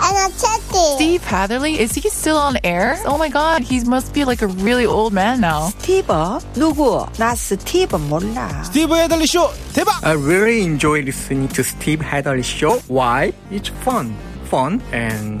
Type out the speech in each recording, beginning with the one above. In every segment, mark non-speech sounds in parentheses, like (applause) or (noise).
energetic. Steve Hatherley, is he still on air? Oh my god, he must be like a really old man now. 스티브? 누구? 나 스티브 몰라. 스티브 헤들리 쇼 대박! I really enjoy listening to Steve Hadley show. Why? It's fun, fun, and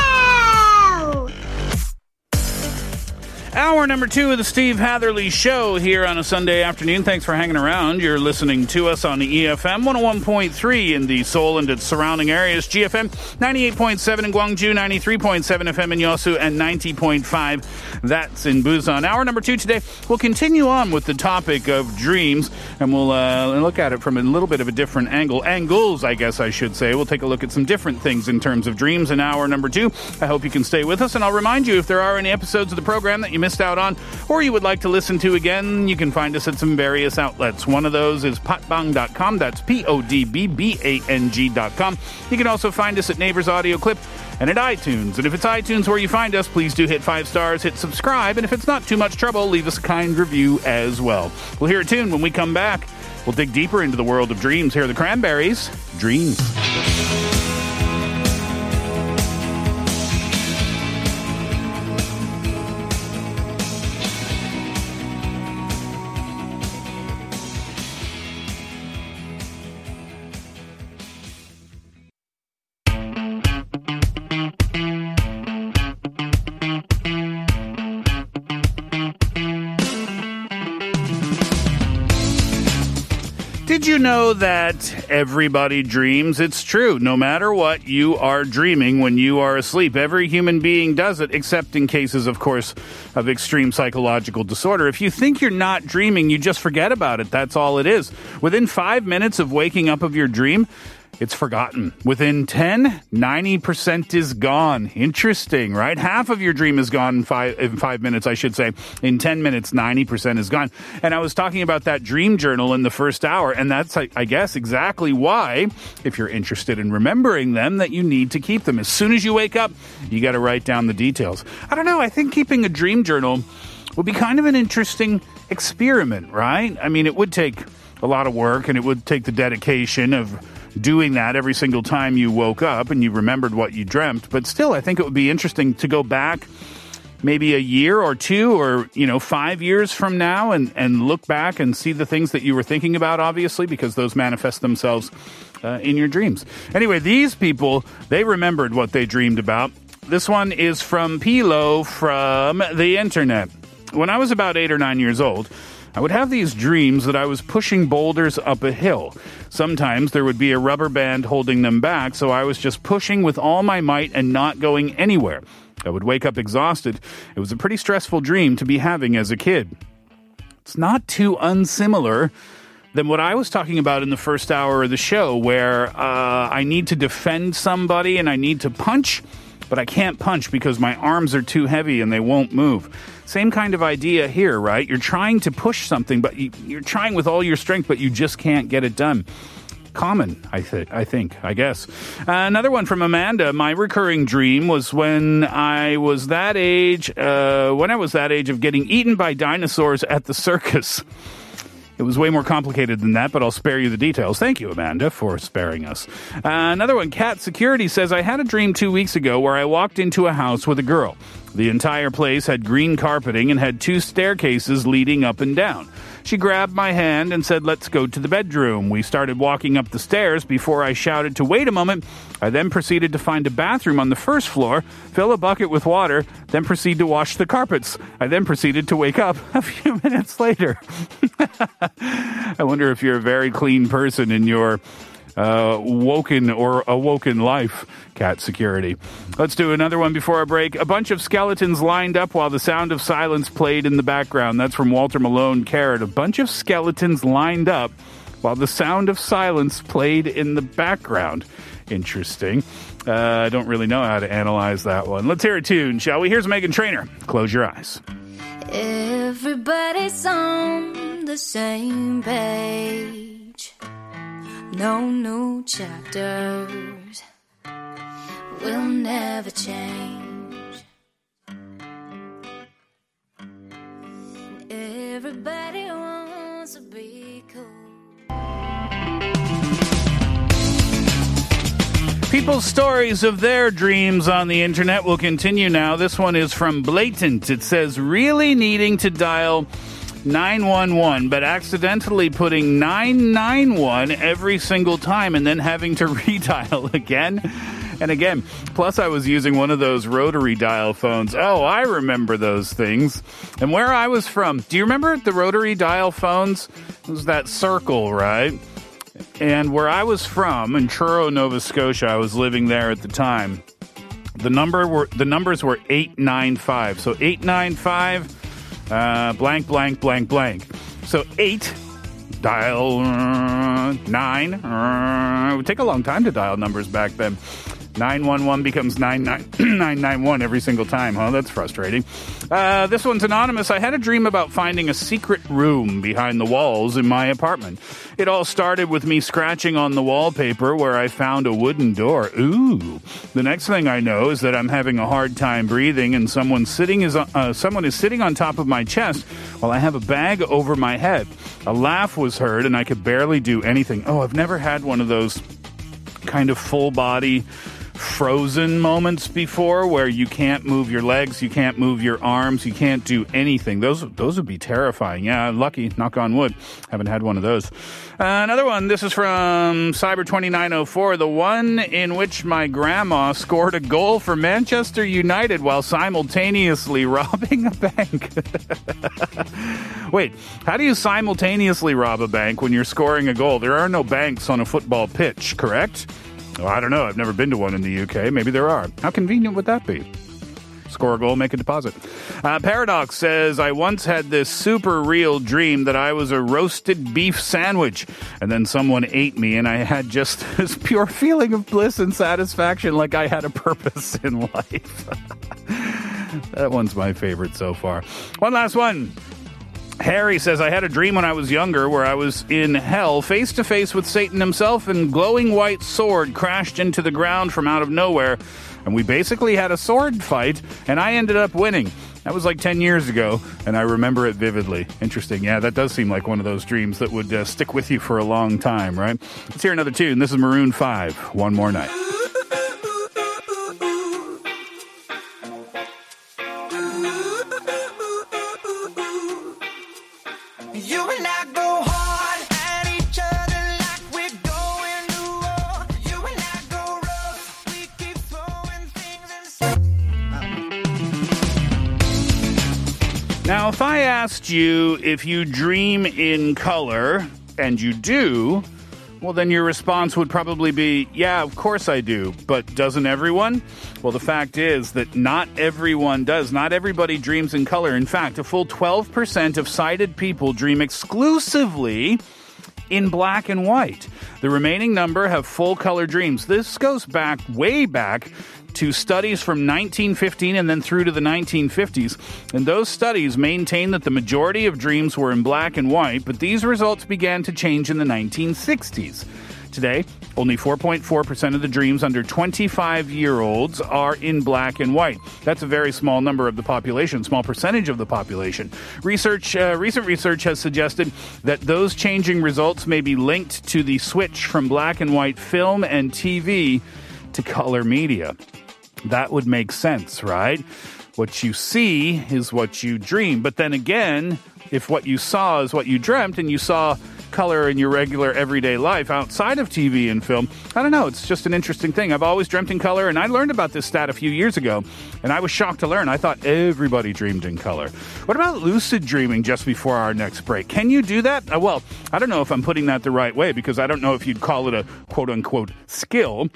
Hour number two of the Steve Hatherley Show here on a Sunday afternoon. Thanks for hanging around. You're listening to us on the EFM 101.3 in the Seoul and its surrounding areas, GFM 98.7 in Gwangju, 93.7 FM in Yosu, and 90.5 that's in Busan. Hour number two today, we'll continue on with the topic of dreams, and we'll uh, look at it from a little bit of a different angle. Angles, I guess I should say. We'll take a look at some different things in terms of dreams in hour number two. I hope you can stay with us, and I'll remind you if there are any episodes of the program that you missed out on or you would like to listen to again, you can find us at some various outlets. One of those is podbbang.com. That's P O D B B A N G.com. You can also find us at Naver's Audio Clip and at iTunes. And if it's iTunes where you find us, please do hit five stars, hit subscribe, and if it's not too much trouble, leave us a kind review as well. We'll hear a tune when we come back. We'll dig deeper into the world of dreams. Here are the Cranberries. Dreams. Know that everybody dreams? It's true. No matter what, you are dreaming when you are asleep. Every human being does it, except in cases, of course, of extreme psychological disorder. If you think you're not dreaming, you just forget about it. That's all it is. Within five minutes of waking up of your dream, it's forgotten. Within 10, 90% is gone. Interesting, right? Half of your dream is gone in five, in five minutes, I should say. In 10 minutes, 90% is gone. And I was talking about that dream journal in the first hour, and that's, I, I guess, exactly why, if you're interested in remembering them, that you need to keep them. As soon as you wake up, you got to write down the details. I don't know, I think keeping a dream journal would be kind of an interesting experiment, right? I mean, it would take a lot of work and it would take the dedication of doing that every single time you woke up and you remembered what you dreamt. But still, I think it would be interesting to go back maybe a year or two or, you know, five years from now and, and look back and see the things that you were thinking about, obviously, because those manifest themselves uh, in your dreams. Anyway, these people, they remembered what they dreamed about. This one is from Pilo from the internet. When I was about eight or nine years old, I would have these dreams that I was pushing boulders up a hill. Sometimes there would be a rubber band holding them back, so I was just pushing with all my might and not going anywhere. I would wake up exhausted. It was a pretty stressful dream to be having as a kid. It's not too unsimilar than what I was talking about in the first hour of the show, where uh, I need to defend somebody and I need to punch, but I can't punch because my arms are too heavy and they won't move. Same kind of idea here, right? You're trying to push something, but you, you're trying with all your strength, but you just can't get it done common, I, th- I think, I guess. Uh, another one from Amanda. My recurring dream was when I was that age, uh, when I was that age of getting eaten by dinosaurs at the circus. It was way more complicated than that, but I'll spare you the details. Thank you, Amanda, for sparing us. Uh, another one, Cat Security says, I had a dream two weeks ago where I walked into a house with a girl. The entire place had green carpeting and had two staircases leading up and down. She grabbed my hand and said, Let's go to the bedroom. We started walking up the stairs before I shouted to wait a moment. I then proceeded to find a bathroom on the first floor, fill a bucket with water, then proceed to wash the carpets. I then proceeded to wake up (laughs) a few minutes later. (laughs) I wonder if you're a very clean person in your uh, woken or awoken life cat security. Let's do another one before our break. A bunch of skeletons lined up while the sound of silence played in the background. That's from Walter Malone Carrot. A bunch of skeletons lined up while the sound of silence played in the background. Interesting. Uh, I don't really know how to analyze that one. Let's hear a tune, shall we? Here's Meghan Trainor. Close your eyes. Everybody's on the same page. No new chapters will never change. Everybody wants to be cool. People's stories of their dreams on the internet will continue now. This one is from Blatant. It says, really needing to dial 911, but accidentally putting 991 every single time and then having to (laughs) redial again and again. Plus, I was using one of those rotary dial phones. Oh, I remember those things. And where I was from, do you remember the rotary dial phones? It was that circle, right? And where I was from in Truro, Nova Scotia, I was living there at the time. The number were the numbers were eight nine five. So eight nine five, uh, blank blank blank blank. So eight dial uh, nine. Uh, it would take a long time to dial numbers back then. 911 becomes 991 (clears throat) every single time, huh? That's frustrating. Uh, this one's anonymous. I had a dream about finding a secret room behind the walls in my apartment. It all started with me scratching on the wallpaper where I found a wooden door. Ooh. The next thing I know is that I'm having a hard time breathing and someone sitting is uh, someone is sitting on top of my chest while I have a bag over my head. A laugh was heard and I could barely do anything. Oh, I've never had one of those kind of full body frozen moments before where you can't move your legs, you can't move your arms, you can't do anything. Those those would be terrifying. Yeah, lucky, knock on wood. Haven't had one of those. Uh, another one, this is from Cyber 2904, the one in which my grandma scored a goal for Manchester United while simultaneously (laughs) robbing a bank. (laughs) Wait, how do you simultaneously rob a bank when you're scoring a goal? There are no banks on a football pitch, correct? Well, I don't know. I've never been to one in the UK. Maybe there are. How convenient would that be? Score a goal, make a deposit. Uh, Paradox says, I once had this super real dream that I was a roasted beef sandwich, and then someone ate me, and I had just (laughs) this pure feeling of bliss and satisfaction, like I had a purpose (laughs) in life. (laughs) that one's my favorite so far. One last one. Harry says, I had a dream when I was younger where I was in hell face to face with Satan himself and glowing white sword crashed into the ground from out of nowhere. And we basically had a sword fight and I ended up winning. That was like 10 years ago and I remember it vividly. Interesting. Yeah, that does seem like one of those dreams that would uh, stick with you for a long time, right? Let's hear another tune. This is Maroon 5, One More Night. Now, if I asked you if you dream in color, and you do, well, then your response would probably be, yeah, of course I do. But doesn't everyone? Well, the fact is that not everyone does. Not everybody dreams in color. In fact, a full 12% of sighted people dream exclusively in black and white. The remaining number have full color dreams. This goes back way back to studies from 1915 and then through to the 1950s. And those studies maintain that the majority of dreams were in black and white, but these results began to change in the 1960s. Today, only 4.4% of the dreams under 25 year olds are in black and white. That's a very small number of the population, small percentage of the population. Research, uh, recent research has suggested that those changing results may be linked to the switch from black and white film and TV to color media. That would make sense, right? What you see is what you dream. But then again, if what you saw is what you dreamt and you saw color in your regular everyday life outside of TV and film. I don't know. It's just an interesting thing. I've always dreamt in color, and I learned about this stat a few years ago, and I was shocked to learn. I thought everybody dreamed in color. What about lucid dreaming just before our next break? Can you do that? Uh, well, I don't know if I'm putting that the right way because I don't know if you'd call it a quote unquote skill.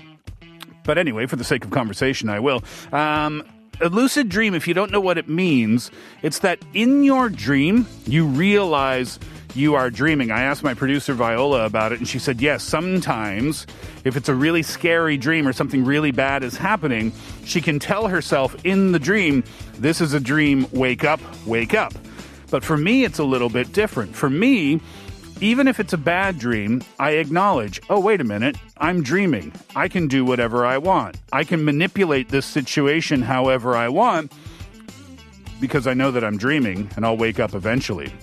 But anyway, for the sake of conversation, I will. Um, a lucid dream, if you don't know what it means, it's that in your dream, you realize you are dreaming. I asked my producer Viola about it, and she said, yes, sometimes if it's a really scary dream or something really bad is happening, she can tell herself in the dream, this is a dream, wake up, wake up. But for me, it's a little bit different. For me, even if it's a bad dream, I acknowledge, oh, wait a minute, I'm dreaming. I can do whatever I want. I can manipulate this situation however I want because I know that I'm dreaming and I'll wake up eventually.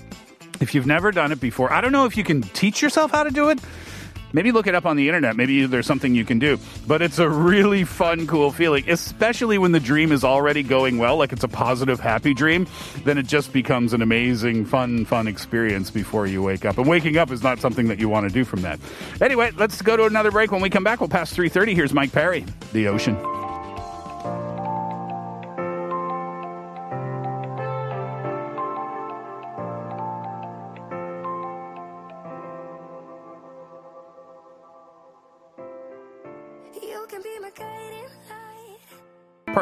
If you've never done it before, I don't know if you can teach yourself how to do it. Maybe look it up on the internet. Maybe there's something you can do. But it's a really fun, cool feeling, especially when the dream is already going well, like it's a positive, happy dream. Then it just becomes an amazing, fun, fun experience before you wake up. And waking up is not something that you want to do from that. Anyway, let's go to another break. When we come back, we'll pass 3.30. Here's Mike Perry, The Ocean.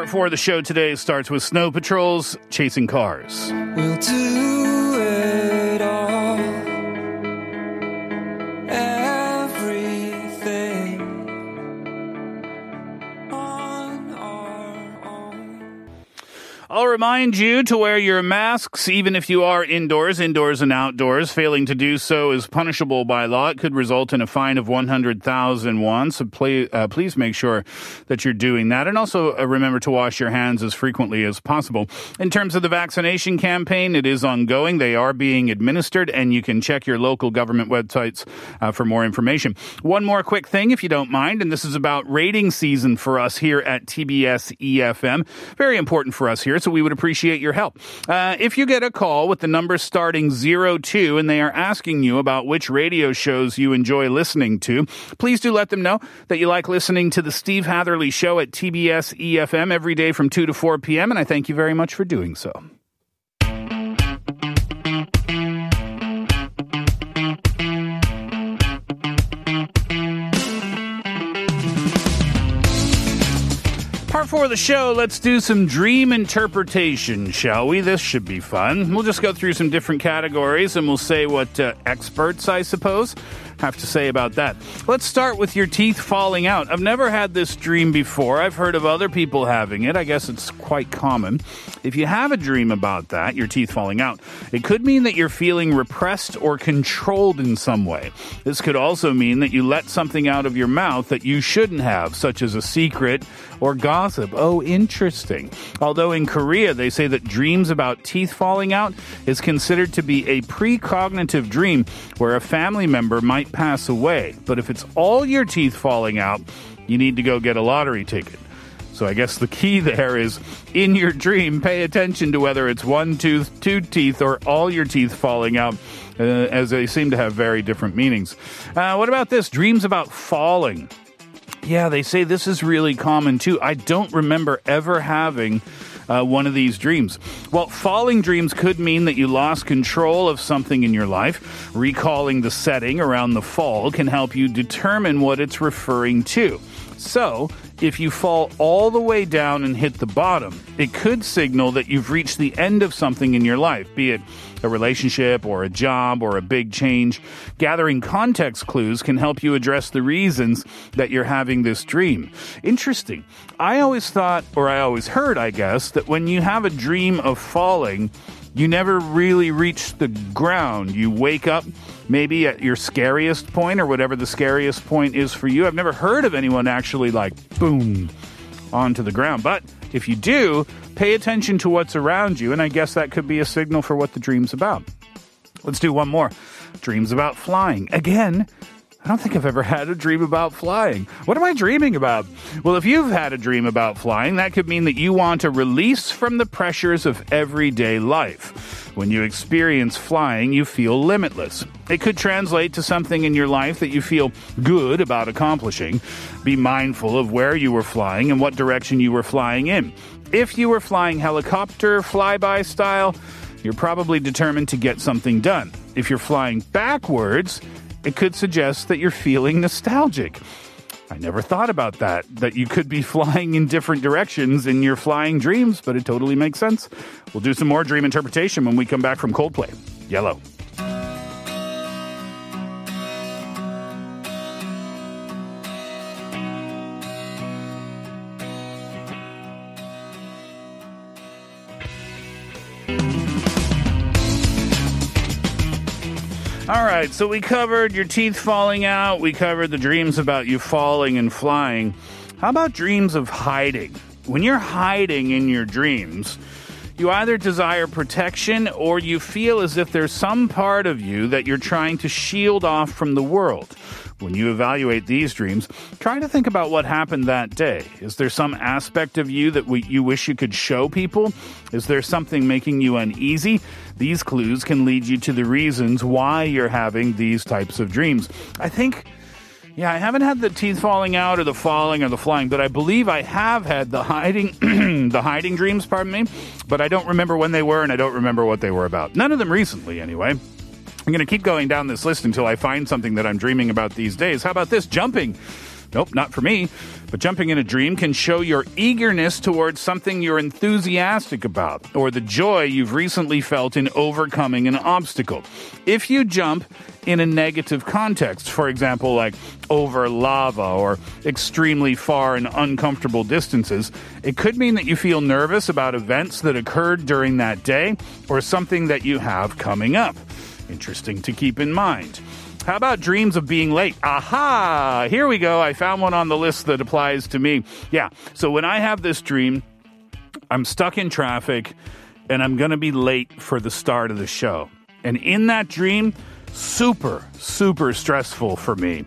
Part four of the show today starts with Snow Patrol's Chasing Cars. We'll remind you to wear your masks even if you are indoors, indoors and outdoors. Failing to do so is punishable by law. It could result in a fine of 100,000 won. So uh, please make sure that you're doing that. And also uh, remember to wash your hands as frequently as possible. In terms of the vaccination campaign, it is ongoing. They are being administered and you can check your local government websites uh, for more information. One more quick thing, if you don't mind, and this is about rating season for us here at TBS EFM. Very important for us here, so we would appreciate your help. Uh, if you get a call with the number starting 02 and they are asking you about which radio shows you enjoy listening to, please do let them know that you like listening to the Steve Hatherley Show at TBS EFM every day from 2 to 4 p.m., and I thank you very much for doing so. Of the show, let's do some dream interpretation, shall we? This should be fun. We'll just go through some different categories and we'll say what uh, experts, I suppose, have to say about that. Let's start with your teeth falling out. I've never had this dream before. I've heard of other people having it. I guess it's quite common. If you have a dream about that, your teeth falling out, it could mean that you're feeling repressed or controlled in some way. This could also mean that you let something out of your mouth that you shouldn't have, such as a secret or gossip. Oh, interesting. Although in Korea, they say that dreams about teeth falling out is considered to be a precognitive dream where a family member might pass away. But if it's all your teeth falling out, you need to go get a lottery ticket. So I guess the key there is in your dream, pay attention to whether it's one tooth, two teeth, or all your teeth falling out, uh, as they seem to have very different meanings. Uh, what about this? Dreams about falling. Yeah, they say this is really common too. I don't remember ever having uh, one of these dreams. Well, falling dreams could mean that you lost control of something in your life. Recalling the setting around the fall can help you determine what it's referring to. So, if you fall all the way down and hit the bottom, it could signal that you've reached the end of something in your life, be it a relationship or a job or a big change. Gathering context clues can help you address the reasons that you're having this dream. Interesting. I always thought, or I always heard, I guess, that when you have a dream of falling, you never really reach the ground. You wake up maybe at your scariest point or whatever the scariest point is for you. I've never heard of anyone actually like boom onto the ground. But if you do, pay attention to what's around you, and I guess that could be a signal for what the dream's about. Let's do one more. Dreams about flying. Again, I don't think I've ever had a dream about flying. What am I dreaming about? Well, if you've had a dream about flying, that could mean that you want a release from the pressures of everyday life. When you experience flying, you feel limitless. It could translate to something in your life that you feel good about accomplishing. Be mindful of where you were flying and what direction you were flying in. If you were flying helicopter flyby style, you're probably determined to get something done. If you're flying backwards, it could suggest that you're feeling nostalgic. I never thought about that, that you could be (laughs) flying in different directions in your flying dreams, but it totally makes sense. We'll do some more dream interpretation when we come back from Coldplay. Yellow. Right, so we covered your teeth falling out. We covered the dreams about you falling and flying. How about dreams of hiding? When you're hiding in your dreams, you either desire protection or you feel as if there's some part of you that you're trying to shield off from the world. When you evaluate these dreams, try to think about what happened that day. Is there some aspect of you that we, you wish you could show people? Is there something making you uneasy? These clues can lead you to the reasons why you're having these types of dreams. I think. Yeah, I haven't had the teeth falling out or the falling or the flying, but I believe I have had the hiding (clears throat) the hiding dreams, pardon me, but I don't remember when they were and I don't remember what they were about. None of them recently anyway. I'm going to keep going down this list until I find something that I'm dreaming about these days. How about this? Jumping. Nope, not for me. But jumping in a dream can show your eagerness towards something you're enthusiastic about or the joy you've recently felt in overcoming an obstacle. If you jump in a negative context, for example, like over lava or extremely far and uncomfortable distances, it could mean that you feel nervous about events that occurred during that day or something that you have coming up. Interesting to keep in mind. How about dreams of being late? Aha! Here we go. I found one on the list that applies to me. Yeah. So when I have this dream, I'm stuck in traffic and I'm going to be late for the start of the show. And in that dream, super, super stressful for me.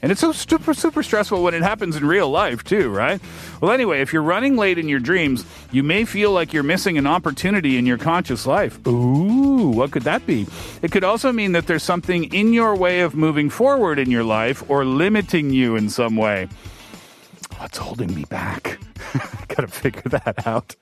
And it's so super, super stressful when it happens in real life, too, right? Well, anyway, if you're running late in your dreams, you may feel like you're missing an opportunity in your conscious life. Ooh, what could that be? It could also mean that there's something in your way of moving forward in your life or limiting you in some way. Oh, What's holding me back? (laughs) Gotta figure that out.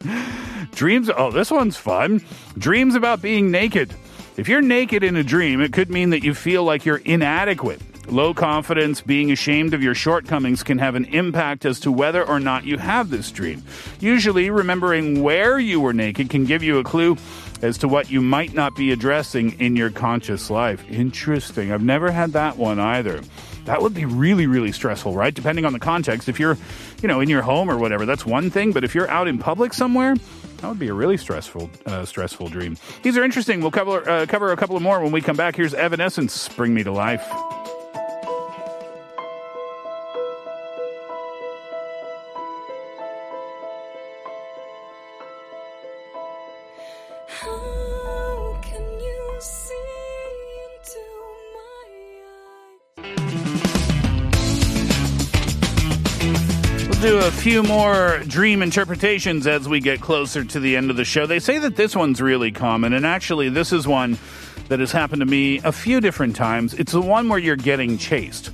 Dreams, oh, this one's fun. Dreams about being naked. If you're naked in a dream, it could mean that you feel like you're inadequate. Low confidence, being ashamed of your shortcomings can have an impact as to whether or not you have this dream. Usually, remembering where you were naked can give you a clue as to what you might not be addressing in your conscious life. Interesting. I've never had that one either. That would be really, really stressful, right? Depending on the context. If you're, you know, in your home or whatever, that's one thing. But if you're out in public somewhere, that would be a really stressful, uh, stressful dream. These are interesting. We'll cover uh, cover a couple of more when we come back. Here's Evanescence, "Bring Me to Life." Few more dream interpretations as we get closer to the end of the show. They say that this one's really common, and actually, this is one that has happened to me a few different times. It's the one where you're getting chased.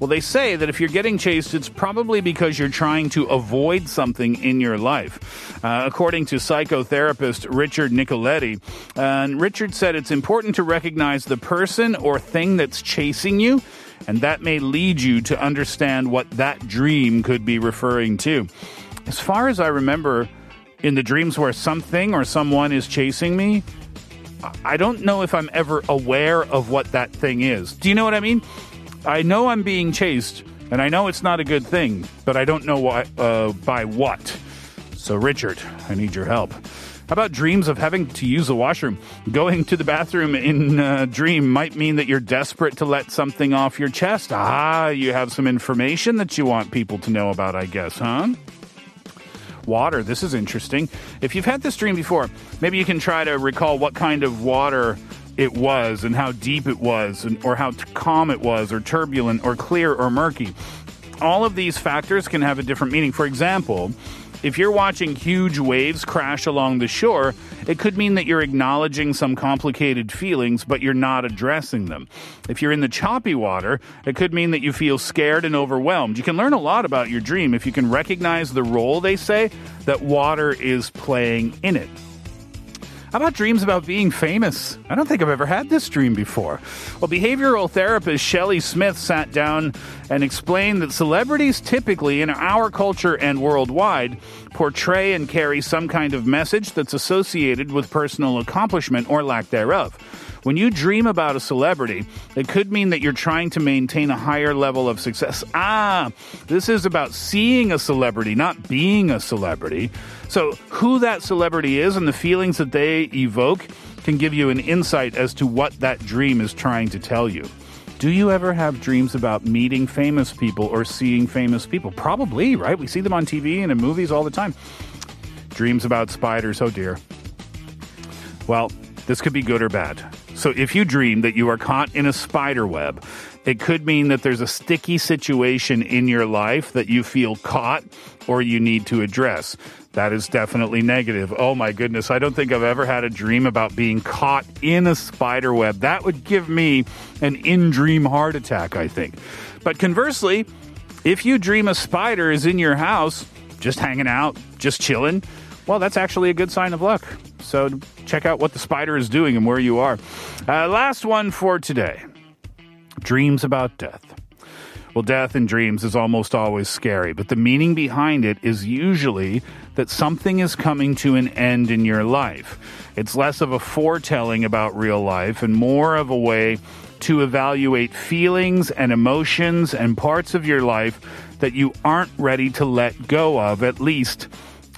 Well, they say that if you're getting chased, it's probably because you're trying to avoid something in your life. Uh, according to psychotherapist Richard Nicoletti, uh, and Richard said it's important to recognize the person or thing that's chasing you, and that may lead you to understand what that dream could be referring to. As far as I remember, in the dreams where something or someone is chasing me, I don't know if I'm ever aware of what that thing is. Do you know what I mean? I know I'm being chased, and I know it's not a good thing, but I don't know why, uh, by what. So, Richard, I need your help. How about dreams of having to use the washroom? Going to the bathroom in a dream might mean that you're desperate to let something off your chest. Ah, you have some information that you want people to know about, I guess, huh? water. This is interesting. If you've had this dream before, maybe you can try to recall what kind of water it was and how deep it was and, or how calm it was or turbulent or clear or murky. All of these factors can have a different meaning. For example, If you're watching huge waves crash along the shore, it could mean that you're acknowledging some complicated feelings, but you're not addressing them. If you're in the choppy water, it could mean that you feel scared and overwhelmed. You can learn a lot about your dream if you can recognize the role, they say, that water is playing in it. How about dreams about being famous? I don't think I've ever had this dream before. Well, behavioral therapist Shelley Smith sat down and explained that celebrities typically in our culture and worldwide portray and carry some kind of message that's associated with personal accomplishment or lack thereof. When you dream about a celebrity, it could mean that you're trying to maintain a higher level of success. Ah, this is about seeing a celebrity, not being a celebrity. So, who that celebrity is and the feelings that they evoke can give you an insight as to what that dream is trying to tell you. Do you ever have dreams about meeting famous people or seeing famous people? Probably, right? We see them on TV and in movies all the time. Dreams about spiders, oh dear. Well, this could be good or bad. So if you dream that you are caught in a spider web, it could mean that there's a sticky situation in your life that you feel caught or you need to address. That is definitely negative. Oh my goodness, I don't think I've ever had a dream about being caught in a spider web. That would give me an in dream heart attack, I think. But conversely, if you dream a spider is in your house, just hanging out, just chilling, well, that's actually a good sign of luck. So check out what the spider is doing and where you are. Uh, last one for today dreams about death. Well, death in dreams is almost always scary, but the meaning behind it is usually that something is coming to an end in your life. It's less of a foretelling about real life and more of a way to evaluate feelings and emotions and parts of your life that you aren't ready to let go of, at least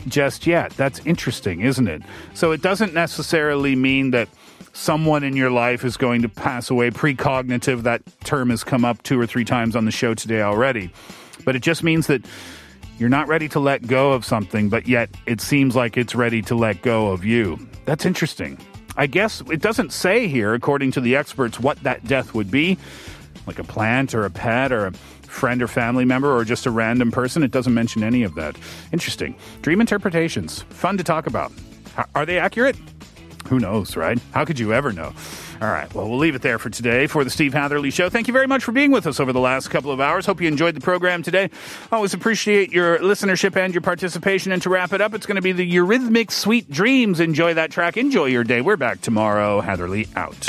just yet. That's interesting, isn't it? So it doesn't necessarily mean that someone in your life is going to pass away precognitive. That term has come up two or three times on the show today already. But it just means that you're not ready to let go of something, but yet it seems like it's ready to let go of you. That's interesting. I guess it doesn't say here, according to the experts, what that death would be like a plant or a pet or a friend or family member or just a random person. It doesn't mention any of that. Interesting. Dream interpretations. Fun to talk about. Are they accurate? Who knows, right? How could you ever know? All right, well, we'll leave it there for today for the Steve Hatherley Show. Thank you very much for being with us over the last couple of hours. Hope you enjoyed the program today. Always appreciate your listenership and your participation. And to wrap it up, it's going to be the Eurythmic Sweet Dreams. Enjoy that track. Enjoy your day. We're back tomorrow. Hatherley out.